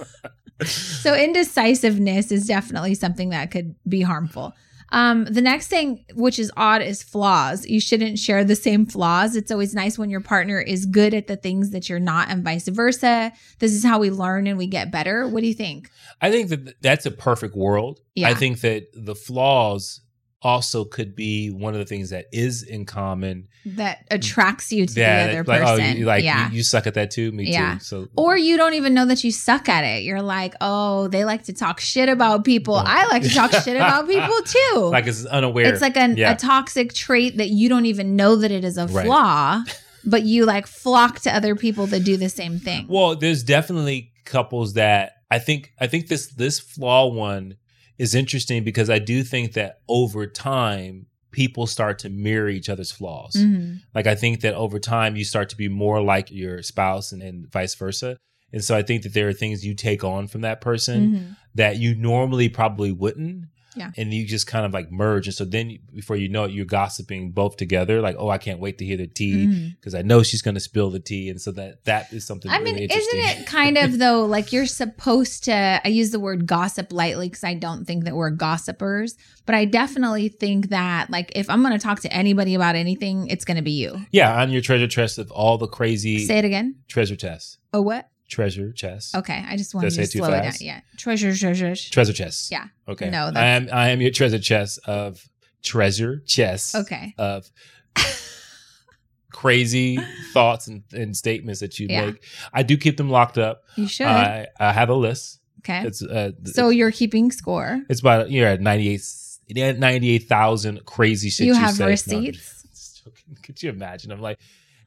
*laughs* so, indecisiveness is definitely something that could be harmful. Um, the next thing, which is odd, is flaws. You shouldn't share the same flaws. It's always nice when your partner is good at the things that you're not, and vice versa. This is how we learn and we get better. What do you think? I think that that's a perfect world. Yeah. I think that the flaws also could be one of the things that is in common. That attracts you to that the other like, person. oh, you, like yeah. you, you suck at that too. Me Yeah. too. So Or you don't even know that you suck at it. You're like, oh, they like to talk shit about people. Yeah. I like to talk shit about *laughs* people too. like it's unaware. it's like an, Yeah. a toxic trait that you don't even know that it is a Right. flaw, *laughs* but you like flock to other people that do the same thing. Well, there's definitely couples that I think I think this this flaw one is interesting because I do think that over time people start to mirror each other's flaws. Mhm. Like I think that over time you start to be more like your spouse and, and vice versa. And so I think that there are things you take on from that person Mhm. that you normally probably wouldn't. Yeah. And you just kind of like merge. And so then before you know it, you're gossiping both together. Like, oh, I can't wait to hear the tea mm. because I know she's going to spill the tea. And so that that is something I mean, really isn't it kind of *laughs* though like you're supposed to? I use the word gossip lightly because I don't think that we're gossipers, but I definitely think that like if I'm going to talk to anybody about anything, it's going to be you. Yeah, on your treasure chest of all the crazy Say it again. treasure chest. Oh, what? Treasure chest. Okay, I just wanted to slow it down. Yeah, treasure, treasure. Treasure chests. Yeah. Okay. No, I am I am your treasure chest of treasure chests Okay. of *laughs* crazy thoughts and, and statements that you Yeah. make. I do keep them locked up. You should. I I have a list. okay. It's uh So you're keeping score. it's about you're at 98 98,000 crazy shit You you, have say. No, receipts? joking. *laughs* Could you imagine? I'm like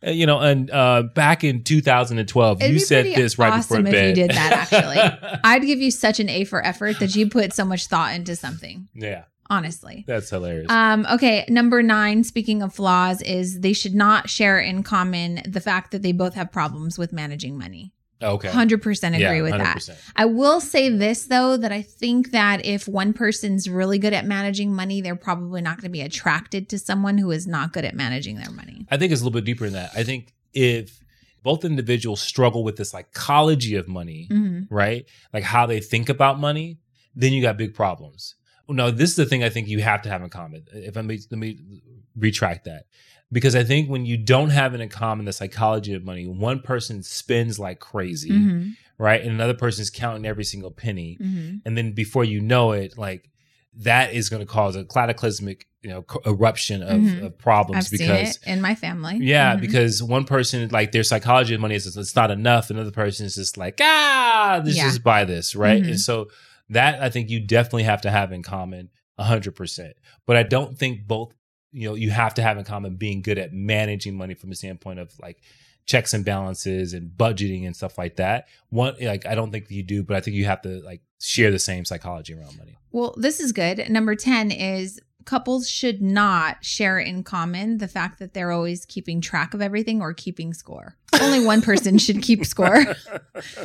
you know, and uh, back in 2012, It'd you said this right awesome before if you bed. did that, actually. *laughs* I'd give you such an A for effort that you put so much thought into something. yeah, Honestly. that's hilarious. Um, okay, number nine, speaking of flaws, is they should not share in common the fact that they both have problems with managing money. Okay, 100% agree Yeah, with that. 100%. I will say this though that I think that if one person's really good at managing money, they're probably not going to be attracted to someone who is not good at managing their money. I think it's a little bit deeper than that. I think if both individuals struggle with the psychology of money, hmm right? Like how they think about money, then you got big problems. No, this is the thing I think you have to have in common. If I may, let me retract that. Because I think when you don't have it in common, the psychology of money, one person spends like crazy, hmm right? And another person's counting every single penny. hmm And then before you know it, like that is going to cause a cataclysmic you know co- eruption of, Mhm. of problems I've because seen it in my family. yeah, Mhm. because one person like their psychology of money is it's not enough. Another person is just like ah, let's Yeah. just buy this, right? And so that I think you definitely have to have in common a hundred percent. But I don't think both you know you have to have in common being good at managing money from the standpoint of like checks and balances and budgeting and stuff like that. One like I don't think you do, but I think you have to like share the same psychology around money. Well, this is good. Number 10 is couples should not share in common the fact that they're always keeping track of everything or keeping score. Only one person should keep score. *laughs*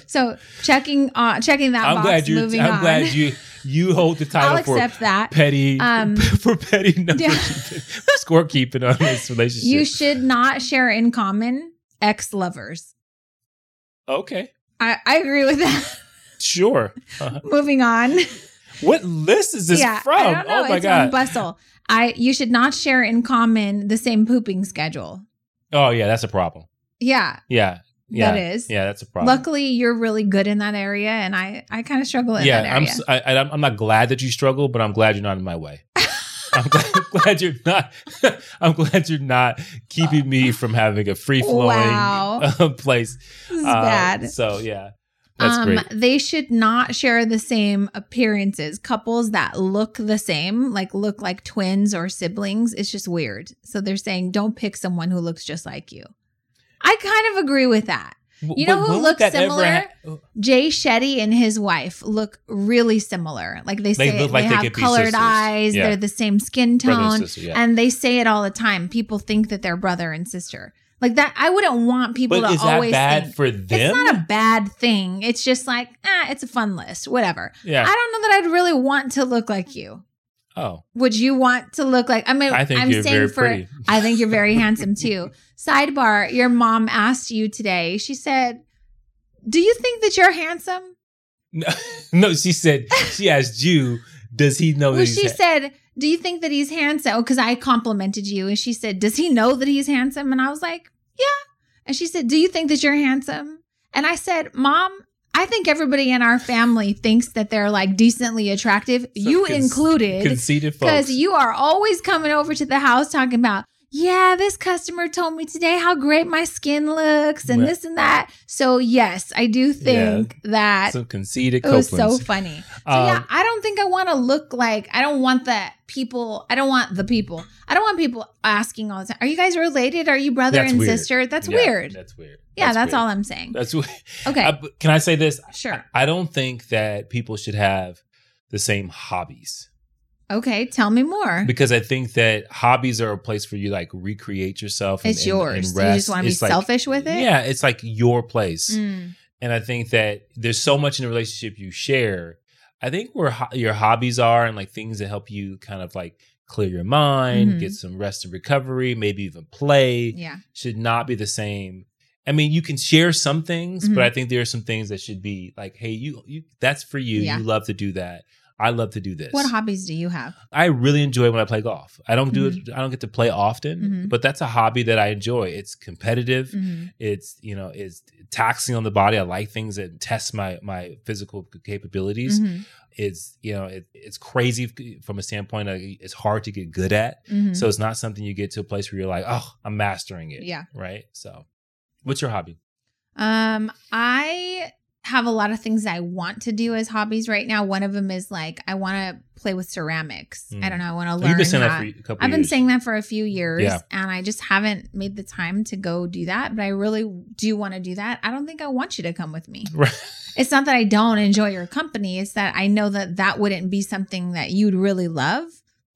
So checking uh checking that I'm box, glad you. I'm on. glad you you hold the title I'll for accept that. petty Um, *laughs* for petty *laughs* number yeah. keeping, scorekeeping on this relationship. You should not share in common ex lovers. okay, I, I agree with that. sure. Uh, moving on. What list is this yeah, from? I. Oh my it's god! Bustle. I you should not share in common the same pooping schedule. oh yeah, that's a problem. Yeah, Yeah, yeah, that is. yeah, that's a problem. Luckily, you're really good in that area, and I I kind of struggle in yeah, that I'm. area. s- I, am I'm not glad that you struggle, but I'm glad you're not in my way. *laughs* I'm glad, *laughs* glad you're not. *laughs* I'm glad you're not keeping me from having a free flowing Wow. place. this is Uh, bad. So yeah, that's um, great. they should not share the same appearances. Couples that look the same, like look like twins or siblings, it's just weird. So they're saying don't pick someone who looks just like you. I kind of agree with that. You know But who looks similar? ha- Jay Shetty and his wife look really similar. Like they They say look like they they have colored eyes, Yeah. they're the same skin Brother and tone, sister, yeah. and they say it all the time. People think that they're brother and sister. Like that I wouldn't want people But to is that always bad think for them? it's not a bad thing. It's just like, ah, it's a fun list, whatever. yeah. I don't know that I'd really want to look like you. oh, Would you want to look like? I mean, I think am you're saying very for. pretty. I think you're very *laughs* handsome too. Sidebar: Your mom asked you today. She said, "Do you think that you're handsome?" No, *laughs* no, she said she asked you, does he know Well, that he's she ha- said, "Do you think that he's handsome?" Oh, because I complimented you, and she said, "Does he know that he's handsome?" And I was like, "Yeah." And she said, "Do you think that you're handsome?" And I said, "Mom." I think everybody in our family thinks that they're like decently attractive, you included, conceited because you are always coming over to the house talking about, yeah, this customer told me today how great my skin looks and this and that. So yes, I do think that Some conceited it was Copelands. so funny. So Um, yeah, I don't think I want to look like I don't want that people. I don't want the people. I don't want people asking all the time. Are you guys related? Are you brother and weird. That's That's Yeah, weird. That's weird. yeah, that's, weird. all I'm saying. That's weird. Okay, but can I say this? sure. I don't think that people should have the same hobbies Okay, tell me more. because I think that hobbies are a place for you like recreate yourself. and- It's and- yours. and You just wanna be It's like- selfish with it? Yeah, it's like your place. Mm, And I think that there's so much in a relationship you share. I think where ho- your hobbies are and like things that help you kind of like clear your mind, Mhm. get some rest and recovery, maybe even play yeah, should not be the same. I mean, you can share some things, Mhm. but I think there are some things that should be like, hey, you, you that's for you. Yeah. You love to do that. I love to do this. what hobbies do you have? I really enjoy when I play golf. I don't do Mm-hmm. it. I don't get to play often, Mhm. but that's a hobby that I enjoy. It's competitive. Mhm. It's you know it's taxing on the body. I like things that test my my physical capabilities. Mhm. It's you know it, it's crazy from a standpoint of it's hard to get good at. Mhm. So it's not something you get to a place where you're like, oh, I'm mastering it. Yeah. Right. So, what's your hobby? Um, I have a lot of things that I want to do as hobbies right now. One of them is like I want to play with ceramics. Mm. I don't know. I want to learn. Been saying that how- for a couple. I've been saying that for a few years, Yeah. and I just haven't made the time to go do that. But I really do want to do that. I don't think I want you to come with me. *laughs* Right. It's not that I don't enjoy your company. It's that I know that that wouldn't be something that you'd really love.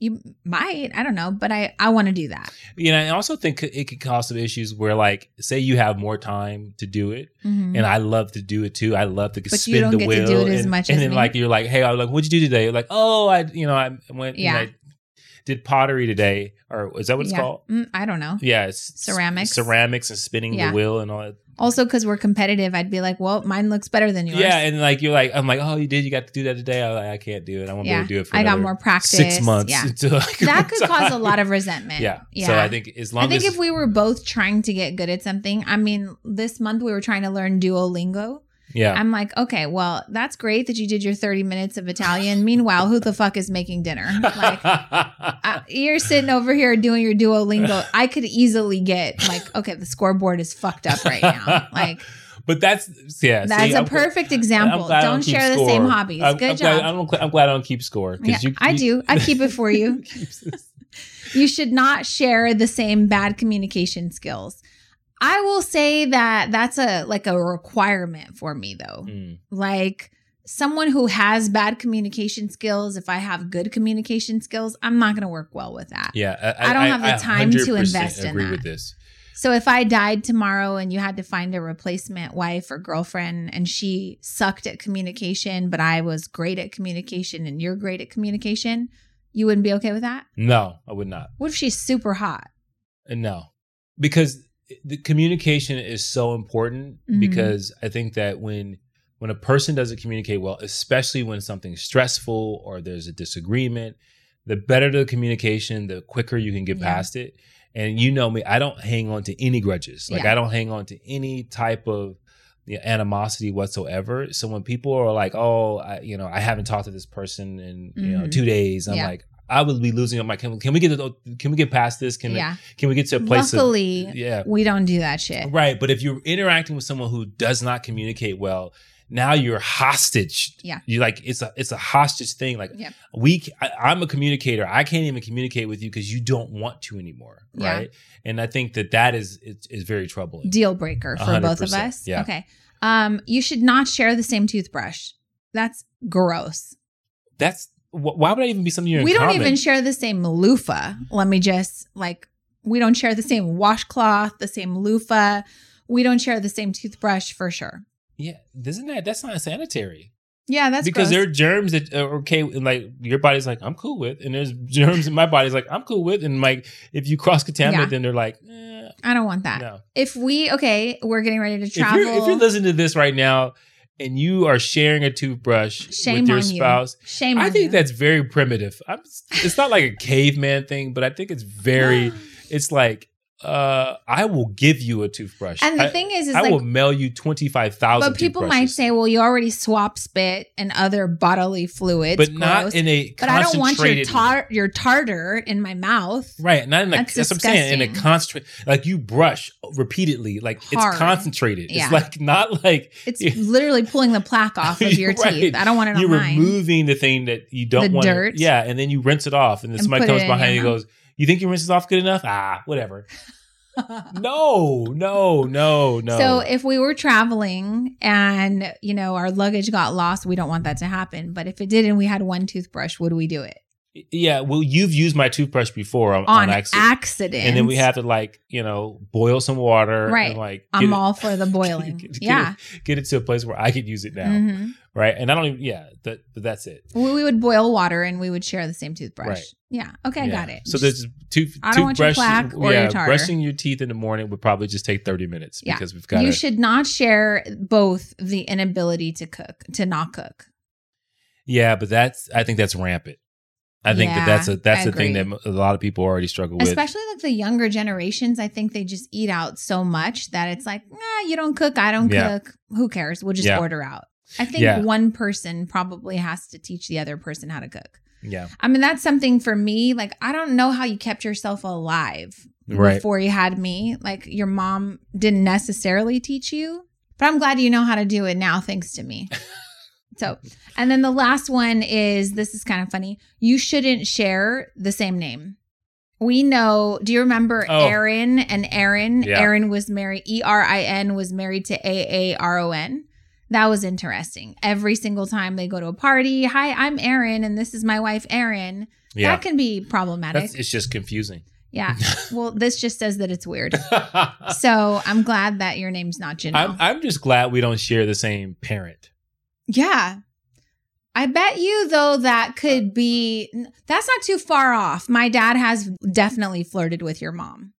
You might, I don't know, but I I want to do that. You know, I also think it could cause some issues where, like, say you have more time to do it, Mhm. and I love to do it too. I love to But you spin don't the get to wheel, do it as and, much and as then me. like you're like, hey, I'm like, what'd you do today? You're like, oh, I, you know, I went, Yeah. and did pottery today, or is that what it's Yeah. called? Mm, I don't know. Yeah, it's Ceramics. ceramics, and spinning Yeah. the wheel and all that. Also, because we're competitive, I'd be like, well, mine looks better than yours. Yeah, and like you're like, I'm like, oh, you did, you got to do that today. I'm like, I can't do it. I won't be able to do it for I got more practice. six months. Yeah. until I that could cause a lot of resentment. *laughs* Yeah. Yeah. So I think as long I think as if we were both trying to get good at something, I mean, this month we were trying to learn Duolingo. Yeah. I'm like, okay, well, that's great that you did your 30 minutes of Italian. Meanwhile, who the fuck is making dinner? Like, *laughs* uh, you're sitting over here doing your Duolingo. I could easily get like, okay, the scoreboard is fucked up right now. Like, but that's yeah. that's see, a I'm- perfect example. I Don't keep share the score. same hobbies. I'm, Good I'm job. Glad, I'm, I'm glad I don't keep score. Yeah, you, I you- do. I keep it for you. *laughs* You should not share the same bad communication skills. I will say that that's a like a requirement for me though. Mm. Like someone who has bad communication skills, if I have good communication skills, I'm not going to work well with that. Yeah, I don't have the time to 100% invest in agree that. with this. So if I died tomorrow and you had to find a replacement wife or girlfriend and she sucked at communication, but I was great at communication and you're great at communication, you wouldn't be okay with that? No, I would not. What if she's super hot? Uh, No, because the communication is so important. Mhm. Because I think that when when a person doesn't communicate well, especially when something's stressful or there's a disagreement, the better the communication, the quicker you can get Yeah. past it. And you know me, I don't hang on to any grudges. Like Yeah. I don't hang on to any type of you know, animosity whatsoever. So when people are like, "Oh, I, you know, I haven't talked to this person in you know Mhm. two days," I'm Yeah. like, I would be losing. I'm like, can, can we get to, can we get past this? Can yeah. can we get to a place Luckily, of yeah we don't do that shit. right? But if you're interacting with someone who does not communicate well, now you're hostage. Yeah. you're like it's a it's a hostage thing. Like Yep. we, I, I'm a communicator. I can't even communicate with you because you don't want to anymore, Yeah. right? And I think that that is is, is very troubling. Deal breaker for hundred both of us. yeah. Okay. Um, you should not share the same toothbrush. That's gross. That's why would I even be something you're in we don't common? even share the same loofah. Let me just like we don't share the same washcloth, the same loofah. We don't share the same toothbrush for sure. yeah, isn't that that's not sanitary? Yeah, that's because gross. there are germs that are okay and like your body's like i'm cool with and there's germs in my body's like i'm cool with and like if you cross contaminate Yeah. then they're like eh, I don't want that. no If we okay, we're getting ready to if travel. you're, if you're listening to this right now and you are sharing a toothbrush Shame with your on you. spouse Shame i think you. that's very primitive I'm, it's not like a caveman thing but i think it's very *gasps* it's like uh i will give you a toothbrush And the I- thing is, is I like will mail you 25,000 But people might say, well, you already swap spit and other bodily fluids. but not in a But I don't want your concentrated tar- your tartar in my mouth. Right, not in a, That's that's, what I'm saying. In a disgusting. concentrate, like you brush repeatedly, like Hard. it's concentrated. Yeah. It's like not like *laughs* It's literally pulling the plaque *laughs* off of your Right. teeth. I don't want it on you're mine. removing the thing that you don't The want. dirt. Yeah, and then you rinse it off, and then And somebody comes in behind and goes, "You think your rinse is off good enough? Ah, whatever." *laughs* no, no, no, no. So if we were traveling and you know our luggage got lost, we don't want that to happen. But if it did and we had one toothbrush, would we do it yeah, well, you've used my toothbrush before on, on, on accident. accident? and then we have to like you know boil some water, Right. And like I'm it- all for the *laughs* boiling. get it- yeah. get it to a place where I could use it now, Mhm. right? And I don't even, yeah, that, but that's it. We, we would boil water and we would share the same toothbrush. Right. Yeah. Okay, Yeah. got it. So there's two I don't want your toothbrush. plaque or yeah, your tartar. brushing your teeth in the morning would probably just take 30 minutes Yeah. because we've got you should not share both the inability to cook to not cook. Yeah, but that's I think that's rampant. I think that that's a that's the thing that a lot of people already struggle with. Especially like the younger generations, I think they just eat out so much that it's like, nah, you don't cook, I don't Yeah. cook. Who cares? We'll just Yeah. order out. I think Yeah. one person probably has to teach the other person how to cook. yeah, I mean, that's something for me. Like, I don't know how you kept yourself alive Right. before you had me. Like, your mom didn't necessarily teach you, but I'm glad you know how to do it now, thanks to me. *laughs* so, and then the last one is this is kind of funny. You shouldn't share the same name. We know, do you remember Oh. Aaron and Aaron? Yeah. Aaron was married, E R I N was married to A A R O N. That was interesting. Every single time they go to a party, hi, I'm Aaron, and this is my wife, Aaron. yeah. That can be problematic. That's, it's just confusing. yeah. *laughs* Well, this just says that it's weird. *laughs* So I'm glad that your name's not Janelle. I'm I'm just glad we don't share the same parent. Yeah. I bet you though that could be that's not too far off. My dad has definitely flirted with your mom.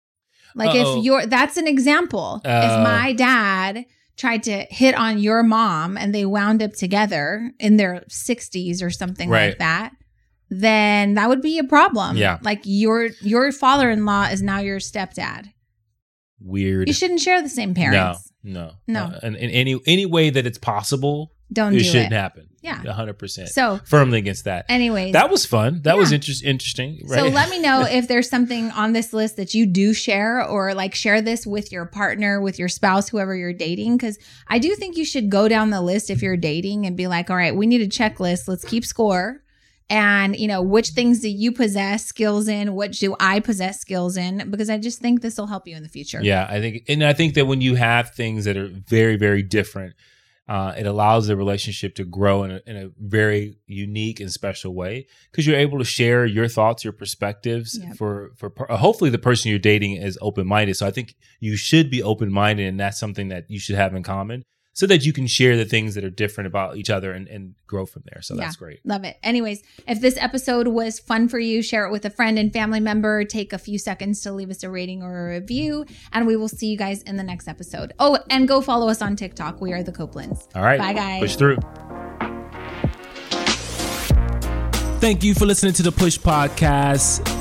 Like Uh-oh. if you're that's an example. Uh. if my dad tried to hit on your mom and they wound up together in their 60s or something Right. like that, then that would be a problem. Yeah. Like your your father-in-law is now your stepdad. weird. You shouldn't share the same parents. No, No. Uh, and in any any way that it's possible, Don't it do shouldn't it. happen. Yeah. hundred percent. So, Firmly against that. anyways, That was fun. That was inter- interesting. Right? So let me know *laughs* if there's something on this list that you do share or like share this with your partner, with your spouse, whoever you're dating. Cause I do think you should go down the list if you're dating and be like, all right, we need a checklist. Let's keep score. And, you know, which things do you possess skills in? What do I possess skills in? Because I just think this will help you in the future. Yeah, I think, and I think that when you have things that are very, very different, uh, it allows the relationship to grow in a, in a very unique and special way because you're able to share your thoughts, your perspectives. Yep. For for per- hopefully the person you're dating is open minded. So I think you should be open minded, and that's something that you should have in common, so that you can share the things that are different about each other and, and grow from there. So that's great. Love it. Anyways, if this episode was fun for you, share it with a friend and family member. Take a few seconds to leave us a rating or a review, and we will see you guys in the next episode. Oh, and go follow us on TikTok. We are the Copelands. All right, Bye, guys. Push through. Thank you for listening to the Push Podcast.